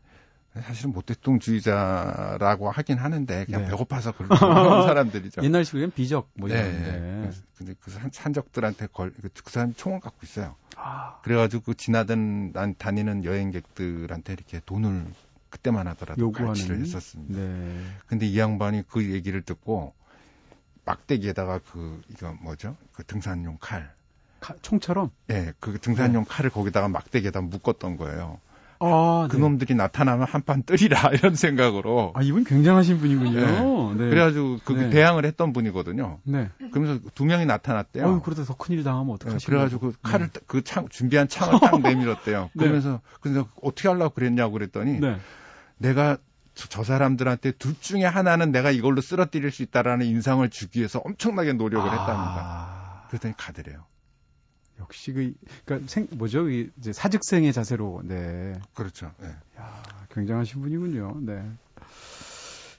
Speaker 2: 사실은 모태동주의자라고 하긴 하는데 그냥 네. 배고파서 그런 사람들이죠.
Speaker 1: 옛날식으로 비적 뭐 이런. 네.
Speaker 2: 예. 근데 그 산적들한테 걸, 그 사람 총을 갖고 있어요. 아. 그래가지고 지나던 난 다니는 여행객들한테 이렇게 돈을 그때만 하더라도 요구하는? 갈취를 했었습니다. 네. 근데 이 양반이 그 얘기를 듣고 막대기에다가 그 이거 뭐죠? 그 등산용 칼. 칼
Speaker 1: 총처럼?
Speaker 2: 예, 네, 그 등산용 네. 칼을 거기다가 막대기에다 묶었던 거예요. 아, 네. 그놈들이 나타나면 한판 뜨리라 이런 생각으로.
Speaker 1: 아 이분 굉장하신 분이군요.
Speaker 2: 네. 네. 그래가지고 그 네. 대항을 했던 분이거든요. 네. 그러면서 두 명이 나타났대요.
Speaker 1: 어, 그러다 더 큰일 당하면 어떡하지?
Speaker 2: 그래가지고 그 칼을 그창 준비한 창을 딱 내밀었대요. 그러면서 근데 어떻게 하려고 그랬냐고 그랬더니 내가 저, 저, 사람들한테 둘 중에 하나는 내가 이걸로 쓰러뜨릴 수 있다라는 인상을 주기 위해서 엄청나게 노력을 아... 했답니다. 그랬더니 가드래요.
Speaker 1: 역시 그 그러니까 생 뭐죠? 이제 사직생의 자세로 네.
Speaker 2: 그렇죠. 네.
Speaker 1: 야, 굉장하신 분이군요. 네.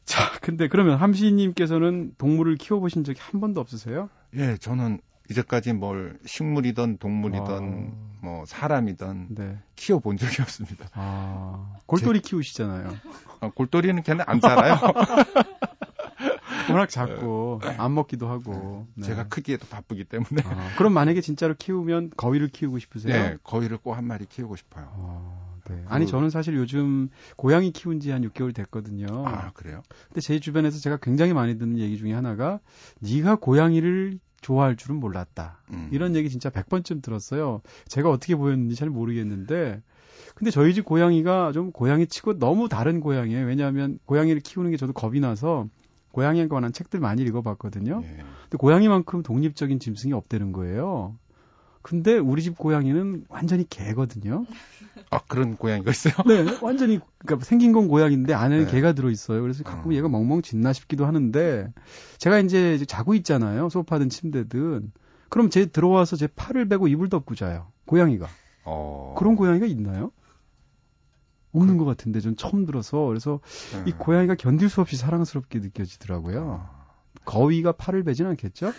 Speaker 1: 자, 근데 그러면 함시 님께서는 동물을 키워 보신 적이 한 번도 없으세요?
Speaker 2: 예, 저는 이제까지 뭘 식물이든 동물이든 아... 뭐 사람이든 네. 키워 본 적이 없습니다. 아...
Speaker 1: 골돌이 제... 키우시잖아요. 아,
Speaker 2: 골돌이는 걔는 안 살아요.
Speaker 1: 워낙 예. 작고 안 먹기도 하고
Speaker 2: 예. 네. 제가 크기에도 바쁘기 때문에 아,
Speaker 1: 그럼 만약에 진짜로 키우면 거위를 키우고 싶으세요? 네,
Speaker 2: 거위를 꼭 한 마리 키우고 싶어요. 아,
Speaker 1: 네. 그 아니 저는 사실 요즘 고양이 키운 지 한 6개월 됐거든요. 아 그래요? 근데 제 주변에서 제가 굉장히 많이 듣는 얘기 중에 하나가 네가 고양이를 좋아할 줄은 몰랐다. 음. 이런 얘기 진짜 100번쯤 들었어요. 제가 어떻게 보였는지 잘 모르겠는데. 근데 저희 집 고양이가 좀 고양이 치고 너무 다른 고양이에요. 왜냐하면 고양이를 키우는 게 저도 겁이 나서 고양이에 관한 책들 많이 읽어봤거든요. 예. 근데 고양이만큼 독립적인 짐승이 없다는 거예요. 근데 우리 집 고양이는 완전히 개거든요. 아
Speaker 2: 그런 고양이가 있어요?
Speaker 1: 네, 완전히 그러니까 생긴 건 고양인데 안에는 네. 개가 들어 있어요. 그래서 가끔 어. 얘가 멍멍 짖나 싶기도 하는데 제가 이제 자고 있잖아요. 소파든 침대든 그럼 제 들어와서 제 팔을 베고 이불 덮고 자요. 고양이가. 어... 그런 고양이가 있나요? 없는 그... 것 같은데 좀 처음 들어서 그래서 음. 이 고양이가 견딜 수 없이 사랑스럽게 느껴지더라고요. 거위가 팔을 베진 않겠죠?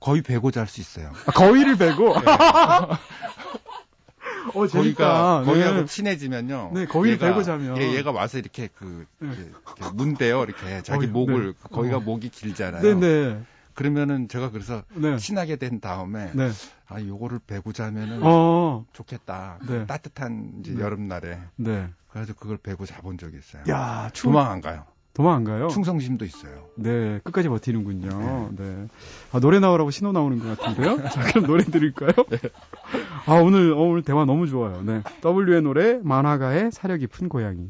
Speaker 2: 거위 베고 잘 수 있어요.
Speaker 1: 아, 거위를 베고? 네.
Speaker 2: 어, 거위가 네. 거위하고 네. 친해지면요.
Speaker 1: 네, 거위 얘가, 베고 자면.
Speaker 2: 얘, 얘가 와서 이렇게 그 네. 이렇게, 이렇게 문대요. 이렇게 자기 거위, 목을 네. 거위가 어. 목이 길잖아요. 네, 네. 그러면은 제가 그래서 네. 친하게 된 다음에 네. 아 요거를 배구자면은 어~ 좋겠다. 네. 따뜻한 이제 네. 여름날에. 네. 그래서 그걸 배구 잡은 적이 있어요. 야, 추... 도망 안 가요.
Speaker 1: 도망 안 가요?
Speaker 2: 충성심도 있어요.
Speaker 1: 네, 끝까지 버티는군요. 네. 네. 아, 노래 나오라고 신호 나오는 것 같은데요? 자, 그럼 노래 들을까요? 아, 오늘, 어, 오늘 대화 너무 좋아요. 네. W의 노래, 만화가의 사려 깊은 고양이.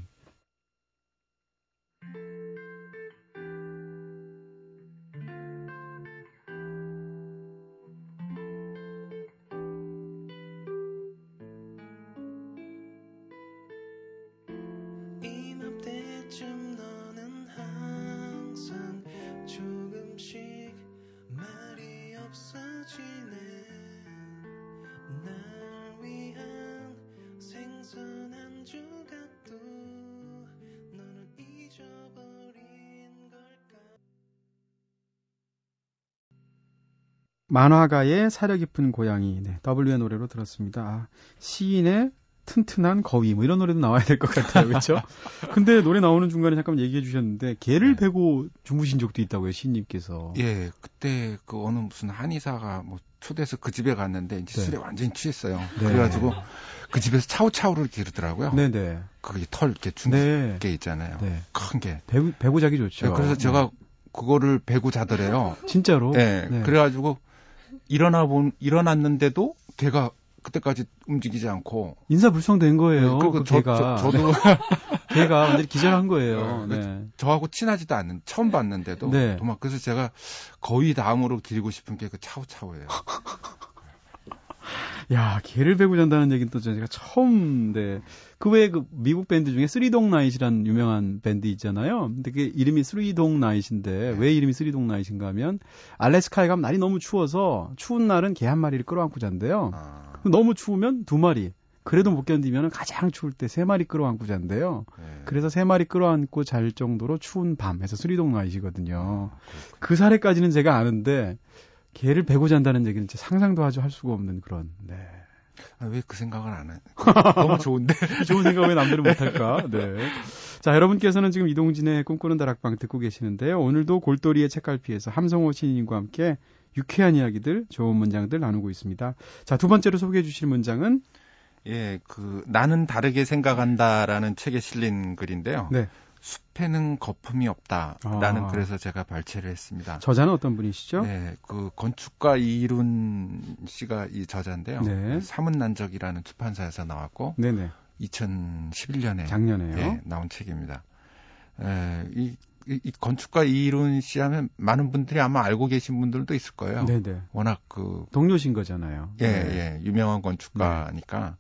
Speaker 1: 만화가의 사려 깊은 고양이 네, W의 노래로 들었습니다. 아, 시인의 튼튼한 거위 뭐 이런 노래도 나와야 될 것 같아요. 그렇죠? 근데 노래 나오는 중간에 잠깐 얘기해 주셨는데 개를 네. 베고 주무신 적도 있다고요, 시인님께서.
Speaker 2: 예, 그때 그 어느 무슨 한의사가 뭐 초대해서 그 집에 갔는데 이제 네. 술에 완전히 취했어요. 네. 그래가지고 그 집에서 차우차우를 기르더라고요. 네네. 그게 털 이렇게 중게 네. 있잖아요. 네. 큰 게. 배구 배구
Speaker 1: 자기 좋죠.
Speaker 2: 네, 그래서 제가 네. 그거를 배고 자더래요.
Speaker 1: 진짜로? 네.
Speaker 2: 그래가지고 일어나 본 일어났는데도 걔가 그때까지 움직이지 않고
Speaker 1: 인사불성된 거예요. 네, 그리고 그 저, 저, 저도 걔가 완전히 기절한 거예요. 네, 그 네.
Speaker 2: 저하고 친하지도 않는 처음 봤는데도 네. 도망. 그래서 제가 거의 다음으로 기리고 싶은 게 그 차우차우예요.
Speaker 1: 야, 개를 베고 잔다는 얘기는 또 제가 처음, 네. 그 외에 그 미국 밴드 중에 쓰리동 나잇이는 유명한 밴드 있잖아요. 근데 그 이름이 쓰리동 나잇인데, 네. 왜 이름이 쓰리동 나잇인가 하면, 알래스카에 가면 날이 너무 추워서, 추운 날은 개 한 마리를 끌어안고 잔대요. 아. 너무 추우면 두 마리. 그래도 못 견디면 가장 추울 때 세 마리 끌어안고 잔대요. 네. 그래서 세 마리 끌어안고 잘 정도로 추운 밤에서 쓰리동 나이시거든요. 아, 그 사례까지는 제가 아는데 개를 베고 잔다는 얘기는 상상도 아주 할 수가 없는 그런. 네.
Speaker 2: 아, 왜 그 생각을 안 해?
Speaker 1: 너무 좋은데. 좋은 생각 왜 남들은 못할까? 네. 자, 여러분께서는 지금 이동진의 꿈꾸는 다락방 듣고 계시는데요. 오늘도 골돌이의 책갈피에서 함성호 시인과 함께 유쾌한 이야기들, 좋은 문장들 나누고 있습니다. 자, 두 번째로 소개해 주실 문장은
Speaker 2: 예, 그 나는 다르게 생각한다라는 책에 실린 글인데요. 네. 숲에는 거품이 없다라는 아. 그래서 제가 발췌를 했습니다.
Speaker 1: 저자는 어떤 분이시죠? 네,
Speaker 2: 그 건축가 이룬 씨가 이 저자인데요. 네. 그 사문난적이라는 출판사에서 나왔고, 네네. 2011년에
Speaker 1: 작년에 네, 예,
Speaker 2: 나온 책입니다. 에, 이, 이, 이 건축가 이룬 씨하면 많은 분들이 아마 알고 계신 분들도 있을 거예요. 네네. 워낙 그
Speaker 1: 동료신 거잖아요.
Speaker 2: 예, 네. 예, 유명한 건축가니까. 네.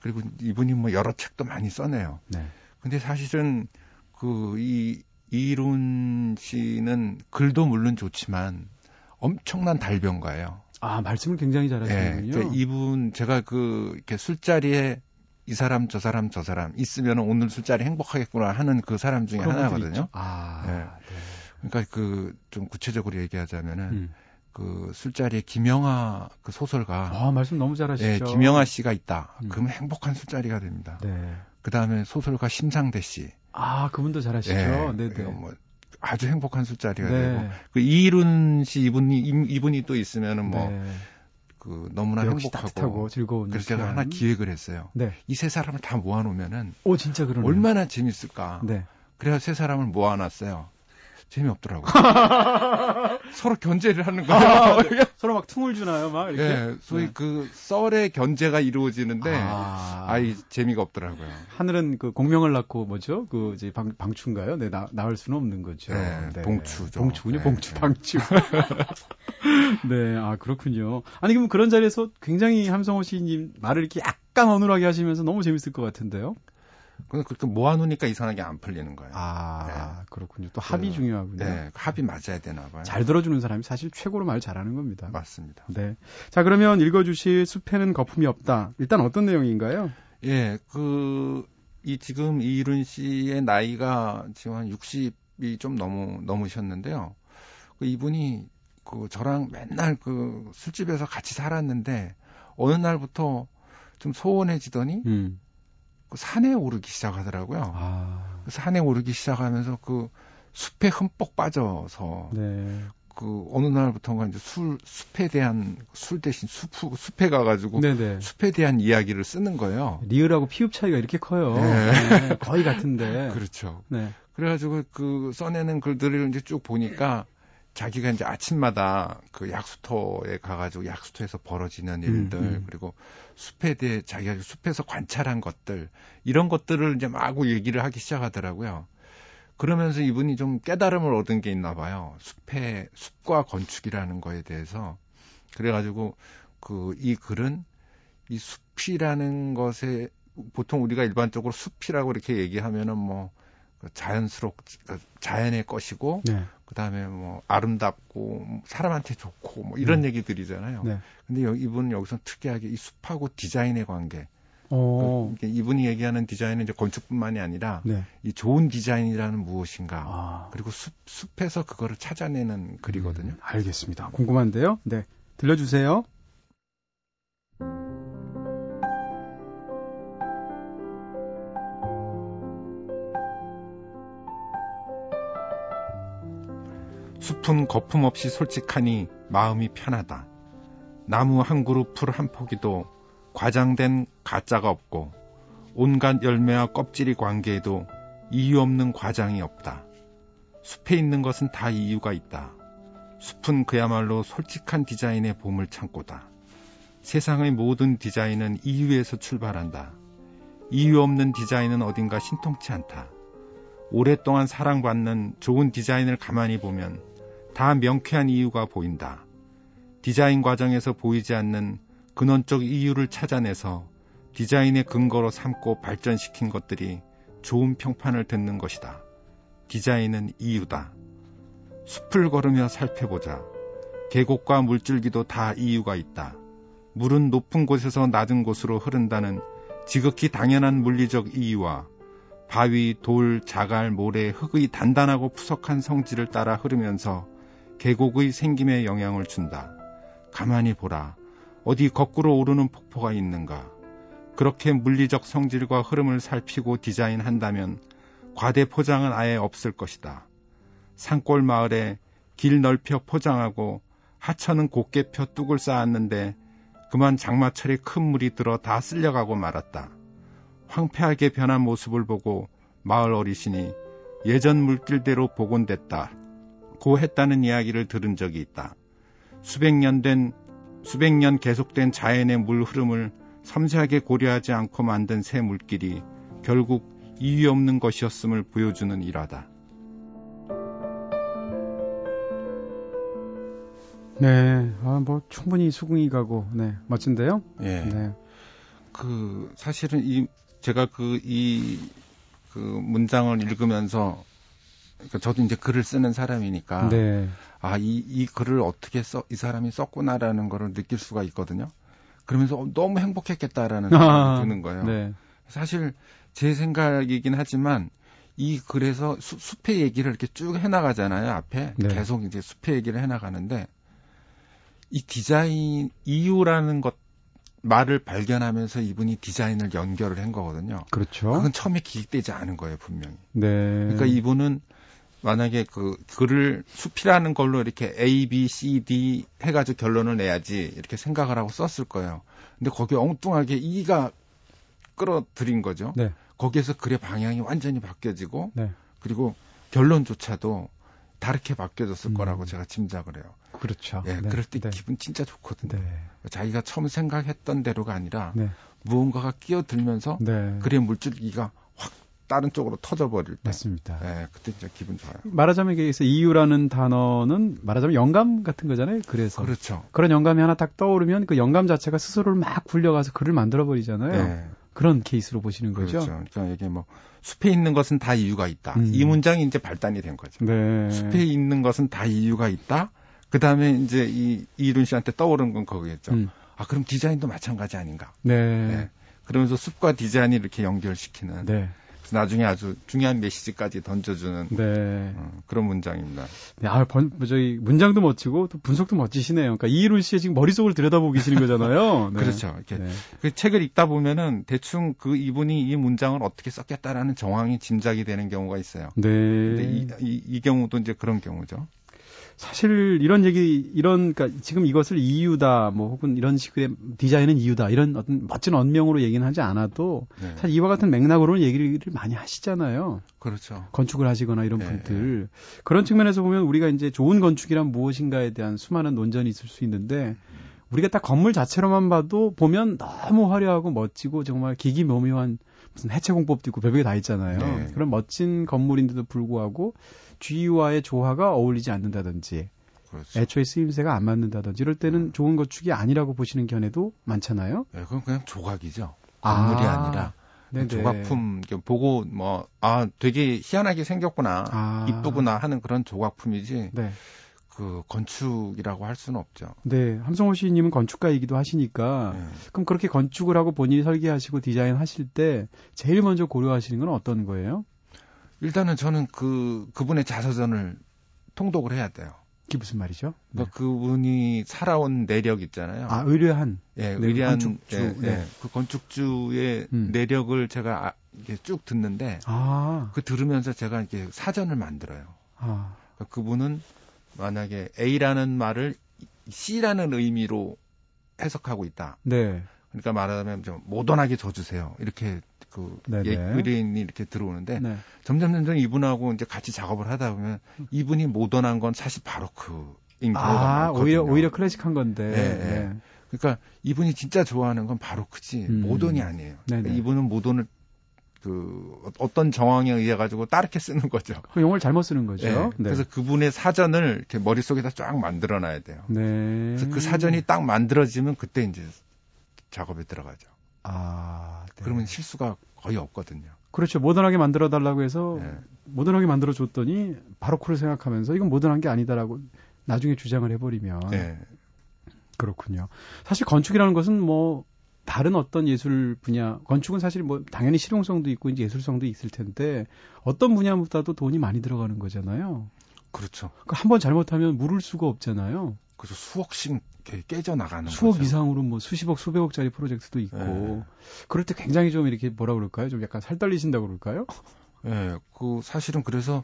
Speaker 2: 그리고 이분이 뭐 여러 책도 많이 써내요. 네. 근데 사실은 그이이론 씨는 글도 물론 좋지만 엄청난 달변가예요.
Speaker 1: 아 말씀을 굉장히 잘하시는군요. 네,
Speaker 2: 이분 제가 그 이렇게 술자리에 이 사람 저 사람 저 사람 있으면 오늘 술자리 행복하겠구나 하는 그 사람 중에 하나거든요. 아, 네. 네. 그러니까 그 좀 구체적으로 얘기하자면은 음. 그 술자리에 김영하 그 소설가
Speaker 1: 아 말씀 너무 잘하시죠. 예,
Speaker 2: 김영하 씨가 있다. 음. 그럼 행복한 술자리가 됩니다. 네. 그 다음에 소설가 심상대 씨.
Speaker 1: 아, 그분도 잘하시죠. 네, 네뭐
Speaker 2: 아주 행복한 술자리가 네. 되고 그 이룬 씨 이분이 이분이 또 있으면은 뭐. 네. 그 너무나 행복하고
Speaker 1: 즐거운
Speaker 2: 그래서 제가 하나 기획을 했어요. 네. 이 세 사람을 다 모아놓으면은 오 진짜 그러 얼마나 재밌을까. 네. 그래서 세 사람을 모아놨어요. 재미없더라고요. 서로 견제를 하는 거예요. 아, 네.
Speaker 1: 서로 막 퉁을 주나요, 막 이렇게. 네,
Speaker 2: 소위 네. 그 썰의 견제가 이루어지는데 아, 아이 재미가 없더라고요.
Speaker 1: 하늘은 그 공명을 낳고 뭐죠? 그 이제 방, 방추인가요? 네, 나, 나을 수는 없는 거죠. 네,
Speaker 2: 네. 봉추죠.
Speaker 1: 봉추군요, 네, 봉추, 방추. 네, 아 그렇군요. 아니 그럼 그런 자리에서 굉장히 함성호 씨님 말을 이렇게 약간 어눌하게 하시면서 너무 재밌을 것 같은데요.
Speaker 2: 근데 그렇게 모아놓으니까 이상하게 안 풀리는 거예요.
Speaker 1: 아, 네. 그렇군요. 또 그 합이 그, 중요하군요. 네,
Speaker 2: 그 합이 맞아야 되나 봐요.
Speaker 1: 잘 들어주는 사람이 사실 최고로 말 잘하는 겁니다.
Speaker 2: 맞습니다.
Speaker 1: 네. 자, 그러면 읽어주실 숲에는 거품이 없다. 일단 어떤 내용인가요? 예,
Speaker 2: 그, 이 지금 이룬 씨의 나이가 지금 한 60이 좀 넘어, 넘으셨는데요. 그 이분이 그 저랑 맨날 그 술집에서 같이 살았는데 어느 날부터 좀 소원해지더니 음. 자 그 산에 오르기 시작하더라고요. 아. 그 산에 오르기 시작하면서 그 숲에 흠뻑 빠져서 네. 그 어느 날부터가 이제 술 숲에 대한 술 대신 숲 숲에 가가지고 네네. 네. 숲에 대한 이야기를 쓰는 거예요.
Speaker 1: 리을하고 피읍 차이가 이렇게 커요. 네. 네, 거의 같은데.
Speaker 2: 그렇죠. 네. 그래가지고 그 써내는 글들을 이제 쭉 보니까 자기가 이제 아침마다 그 약수터에 가가지고 약수터에서 벌어지는 음, 일들 음, 음. 그리고 숲에 대해 자기가 숲에서 관찰한 것들 이런 것들을 이제 마구 얘기를 하기 시작하더라고요. 그러면서 이분이 좀 깨달음을 얻은 게 있나 봐요. 숲의 숲과 건축이라는 거에 대해서 그래가지고 그 이 글은 이 숲이라는 것에 보통 우리가 일반적으로 숲이라고 이렇게 얘기하면은 뭐그 자연스럽 그 자연의 것이고 네. 그다음에 뭐 아름답고 사람한테 좋고 뭐 이런 네. 얘기들이잖아요. 네. 근데 이분은 여기서 특이하게 이 숲하고 디자인의 관계. 어. 그, 이분이 얘기하는 디자인은 이제 건축뿐만이 아니라 네. 이 좋은 디자인이라는 무엇인가 아. 그리고 숲 숲에서 그거를 찾아내는 글이거든요. 음,
Speaker 1: 알겠습니다. 궁금한데요. 네 들려주세요.
Speaker 2: 숲은 거품 없이 솔직하니 마음이 편하다. 나무 한 그루 풀 한 포기도 과장된 가짜가 없고 온갖 열매와 껍질이 관계해도 이유 없는 과장이 없다. 숲에 있는 것은 다 이유가 있다. 숲은 그야말로 솔직한 디자인의 봄을 창고다. 세상의 모든 디자인은 이유에서 출발한다. 이유 없는 디자인은 어딘가 신통치 않다. 오랫동안 사랑받는 좋은 디자인을 가만히 보면 다 명쾌한 이유가 보인다. 디자인 과정에서 보이지 않는 근원적 이유를 찾아내서 디자인의 근거로 삼고 발전시킨 것들이 좋은 평판을 듣는 것이다. 디자인은 이유다. 숲을 걸으며 살펴보자. 계곡과 물줄기도 다 이유가 있다. 물은 높은 곳에서 낮은 곳으로 흐른다는 지극히 당연한 물리적 이유와 바위, 돌, 자갈, 모래, 흙의 단단하고 푸석한 성질을 따라 흐르면서 계곡의 생김에 영향을 준다. 가만히 보라. 어디 거꾸로 오르는 폭포가 있는가. 그렇게 물리적 성질과 흐름을 살피고 디자인한다면 과대 포장은 아예 없을 것이다. 산골 마을에 길 넓혀 포장하고 하천은 곱게 펴 뚝을 쌓았는데 그만 장마철에 큰 물이 들어 다 쓸려가고 말았다. 황폐하게 변한 모습을 보고 마을 어르신이 예전 물길대로 복원됐다 고했다는 이야기를 들은 적이 있다. 수백 년 된, 수백 년 계속된 자연의 물 흐름을 섬세하게 고려하지 않고 만든 새 물길이 결국 이유 없는 것이었음을 보여주는 일화다.
Speaker 1: 네, 아, 뭐, 충분히 수긍이 가고, 네, 멋진데요? 예.
Speaker 2: 네. 그, 사실은 이, 제가 그, 이, 그 문장을 읽으면서 그러니까 저도 이제 글을 쓰는 사람이니까 네. 아이 이 글을 어떻게 써 이 사람이 썼구나라는 거를 느낄 수가 있거든요. 그러면서 어, 너무 행복했겠다라는 생각이 드는 거예요. 네. 사실 제 생각이긴 하지만 이 글에서 수, 숲의 얘기를 이렇게 쭉 해나가잖아요. 앞에 네. 계속 이제 숲의 얘기를 해나가는데 이 디자인 이유라는 것 말을 발견하면서 이분이 디자인을 연결을 한 거거든요.
Speaker 1: 그렇죠.
Speaker 2: 그건 처음에 기획되지 않은 거예요, 분명히. 네. 그러니까 이분은 만약에 그 글을 수필하는 걸로 이렇게 A, B, C, D 해가지고 결론을 내야지 이렇게 생각을 하고 썼을 거예요. 근데 거기 에 엉뚱하게 E가 끌어들인 거죠. 네. 거기에서 글의 방향이 완전히 바뀌어지고 네. 그리고 결론조차도 다르게 바뀌어졌을 음. 거라고 제가 짐작을 해요.
Speaker 1: 그렇죠.
Speaker 2: 예, 네. 그럴 때 네. 기분 진짜 좋거든요. 네. 자기가 처음 생각했던 대로가 아니라 네. 무언가가 끼어들면서 글의 물줄기가 다른 쪽으로 터져버릴 때.
Speaker 1: 맞습니다.
Speaker 2: 네, 그때 진짜 기분 좋아요.
Speaker 1: 말하자면 이게 이유라는 단어는 말하자면 영감 같은 거잖아요. 그래서.
Speaker 2: 그렇죠.
Speaker 1: 그런 영감이 하나 딱 떠오르면 그 영감 자체가 스스로를 막 굴려가서 글을 만들어버리잖아요. 네. 그런 케이스로 보시는 거죠. 그렇죠.
Speaker 2: 그러니까 이게 뭐 숲에 있는 것은 다 이유가 있다. 음. 이 문장이 이제 발단이 된 거죠. 네. 숲에 있는 것은 다 이유가 있다. 그 다음에 이제 이 이룬 씨한테 떠오른 건 거기겠죠. 음. 아 그럼 디자인도 마찬가지 아닌가. 네. 네. 그러면서 숲과 디자인이 이렇게 연결시키는. 네. 나중에 아주 중요한 메시지까지 던져주는 네. 어, 그런 문장입니다. 네, 아, 번,
Speaker 1: 뭐 저희 문장도 멋지고 또 분석도 멋지시네요. 그러니까 이희론 씨의 지금 머릿속을 들여다보고 계시는 거잖아요. 네.
Speaker 2: 그렇죠. 이렇게 네. 그 책을 읽다 보면은 대충 그 이분이 이 문장을 어떻게 썼겠다라는 정황이 짐작이 되는 경우가 있어요. 네. 근데 이, 이, 이 경우도 이제 그런 경우죠.
Speaker 1: 사실 이런 얘기 이런 그러니까 지금 이것을 이유다 뭐 혹은 이런 식의 디자인은 이유다 이런 어떤 멋진 언명으로 얘기는 하지 않아도 네. 사실 이와 같은 맥락으로는 얘기를 많이 하시잖아요.
Speaker 2: 그렇죠.
Speaker 1: 건축을 하시거나 이런 네. 분들 그런 측면에서 보면 우리가 이제 좋은 건축이란 무엇인가에 대한 수많은 논전이 있을 수 있는데 우리가 딱 건물 자체로만 봐도 보면 너무 화려하고 멋지고 정말 기기묘묘한 무슨 해체 공법도 있고 별별 다 있잖아요. 네. 그런 멋진 건물인데도 불구하고 주위와의 조화가 어울리지 않는다든지 그렇죠. 애초에 쓰임새가 안 맞는다든지 이럴 때는 음. 좋은 건축이 아니라고 보시는 견해도 많잖아요.
Speaker 2: 네, 그건 그냥 조각이죠. 아. 건물이 네, 네. 뭐, 아. 니라 조각품 보고 뭐 아 되게 희한하게 생겼구나 아. 이쁘구나 하는 그런 조각품이지. 네. 그 건축이라고 할 수는 없죠.
Speaker 1: 네, 함성호 시인님은 건축가이기도 하시니까 네. 그럼 그렇게 건축을 하고 본인이 설계하시고 디자인하실 때 제일 먼저 고려하시는 건 어떤 거예요?
Speaker 2: 일단은 저는 그 그분의 자서전을 통독을 해야 돼요.
Speaker 1: 그게 무슨 말이죠?
Speaker 2: 그러니까 네. 그분이 살아온 내력 있잖아요.
Speaker 1: 아, 의뢰한.
Speaker 2: 예, 네, 의뢰한 건축주. 예, 예 네. 그 건축주의 음. 내력을 제가 아, 이게 렇쭉 듣는데 아. 그 들으면서 제가 이렇게 사전을 만들어요. 아. 그러니까 그분은 만약에 A라는 말을 C라는 의미로 해석하고 있다. 네. 그러니까 말하자면 좀 모던하게 줘주세요. 이렇게 그 예, 그뢰인이 이렇게 들어오는데 네. 점점 점점 이분하고 이제 같이 작업을 하다 보면 이분이 모던한 건 사실 바로 크인경우 아,
Speaker 1: 오히려 오히려 클래식한 건데. 네, 네,
Speaker 2: 네. 그러니까 이분이 진짜 좋아하는 건 바로 크지 음. 모던이 아니에요. 그러니까 이분은 모던을 그 어떤 정황에 의해 가지고 따르게 쓰는 거죠.
Speaker 1: 그 용어를 잘못 쓰는 거죠. 네. 네.
Speaker 2: 그래서 그분의 사전을 이렇게 머릿속에다 쫙 만들어 놔야 돼요. 네. 그래서 그 사전이 딱 만들어지면 그때 이제 작업에 들어가죠. 아, 네. 그러면 실수가 거의 없거든요.
Speaker 1: 그렇죠. 모던하게 만들어 달라고 해서 네. 모던하게 만들어 줬더니 바로크를 생각하면서 이건 모던한 게 아니다라고 나중에 주장을 해버리면 네. 그렇군요. 사실 건축이라는 것은 뭐 다른 어떤 예술 분야, 건축은 사실 뭐 당연히 실용성도 있고 이제 예술성도 있을 텐데 어떤 분야보다도 돈이 많이 들어가는 거잖아요.
Speaker 2: 그렇죠.
Speaker 1: 그러니까 한번 잘못하면 물을 수가 없잖아요.
Speaker 2: 그래서 수억씩 깨져 나가는
Speaker 1: 수억 거죠. 이상으로 뭐 수십억 수백억짜리 프로젝트도 있고 네. 그럴 때 굉장히 좀 이렇게 뭐라 그럴까요? 좀 약간 살 떨리신다고 그럴까요? 예, 네,
Speaker 2: 그 사실은 그래서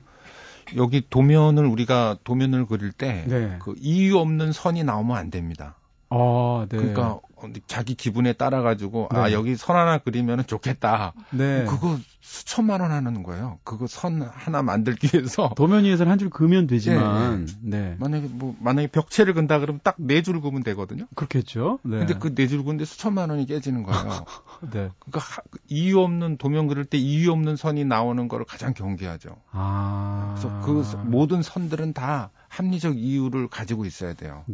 Speaker 2: 여기 도면을 우리가 도면을 그릴 때그 네. 그 이유 없는 선이 나오면 안 됩니다. 아, 네. 그러니까 자기 기분에 따라 가지고 아, 네. 아 여기 선 하나 그리면 좋겠다. 네. 그거 수천만 원 하는 거예요. 그거 선 하나 만들기 위해서
Speaker 1: 도면 위에서는 한줄 그으면 되지만
Speaker 2: 네. 네. 만약에 뭐 만약에 벽체를 근다 그러면 딱 네 줄 그으면 되거든요.
Speaker 1: 그렇겠죠.
Speaker 2: 네. 근데 그 네줄 그는데 수천만 원이 깨지는 거예요. 네. 그러니까 그 이유 없는 도면 그릴 때 이유 없는 선이 나오는 거를 가장 경계하죠. 아. 그래서 그 모든 선들은 다 합리적 이유를 가지고 있어야 돼요.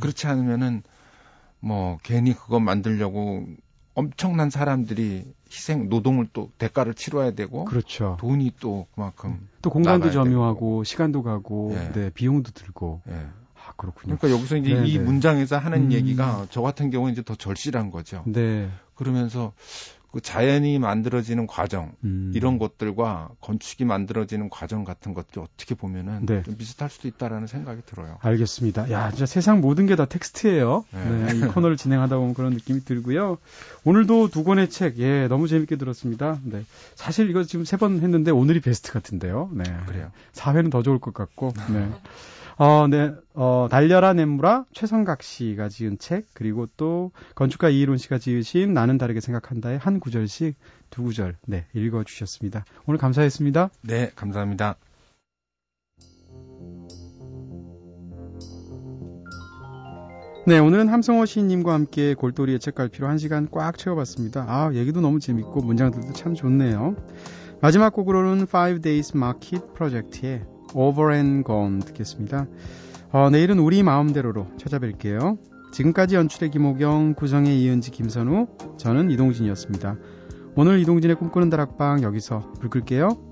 Speaker 2: 그렇지 않으면은 뭐 괜히 그거 만들려고 엄청난 사람들이 희생 노동을 또 대가를 치러야 되고
Speaker 1: 그렇죠.
Speaker 2: 돈이 또 그만큼
Speaker 1: 또 공간도 점유하고 되고. 시간도 가고 예. 네, 비용도 들고 예. 아
Speaker 2: 그렇군요. 그러니까 여기서 이제 네네. 이 네. 문장에서 하는 음. 얘기가 저 같은 경우는 이제 더 절실한 거죠. 네. 그러면서 그 자연이 만들어지는 과정 음. 이런 것들과 건축이 만들어지는 과정 같은 것도 어떻게 보면은 네. 좀 비슷할 수도 있다라는 생각이 들어요.
Speaker 1: 알겠습니다. 야, 진짜 세상 모든 게 다 텍스트예요. 네. 네, 이 코너를 진행하다 보면 그런 느낌이 들고요. 오늘도 두 권의 책, 예, 너무 재밌게 들었습니다. 네, 사실 이거 지금 세 번 했는데 오늘이 베스트 같은데요. 네, 아,
Speaker 2: 그래요.
Speaker 1: 4회는 더 좋을 것 같고. 네. 어, 네, 어, 달려라 냇물아 최성각 씨가 지은 책 그리고 또 건축가 이일훈 씨가 지으신 나는 다르게 생각한다의 한 구절씩 두 구절 네 읽어 주셨습니다. 오늘 감사했습니다.
Speaker 2: 네, 감사합니다.
Speaker 1: 네, 오늘은 함성호 시인님과 함께 골돌이의 책갈피로 한 시간 꽉 채워봤습니다. 아, 얘기도 너무 재밌고 문장들도 참 좋네요. 마지막 곡으로는 Five Days Market p r o j e c t 의 Over and Gone 듣겠습니다. 어, 내일은 우리 마음대로로 찾아뵐게요. 지금까지 연출의 김호경, 구성의 이은지, 김선우, 저는 이동진이었습니다. 오늘 이동진의 꿈꾸는 다락방 여기서 불 끌게요.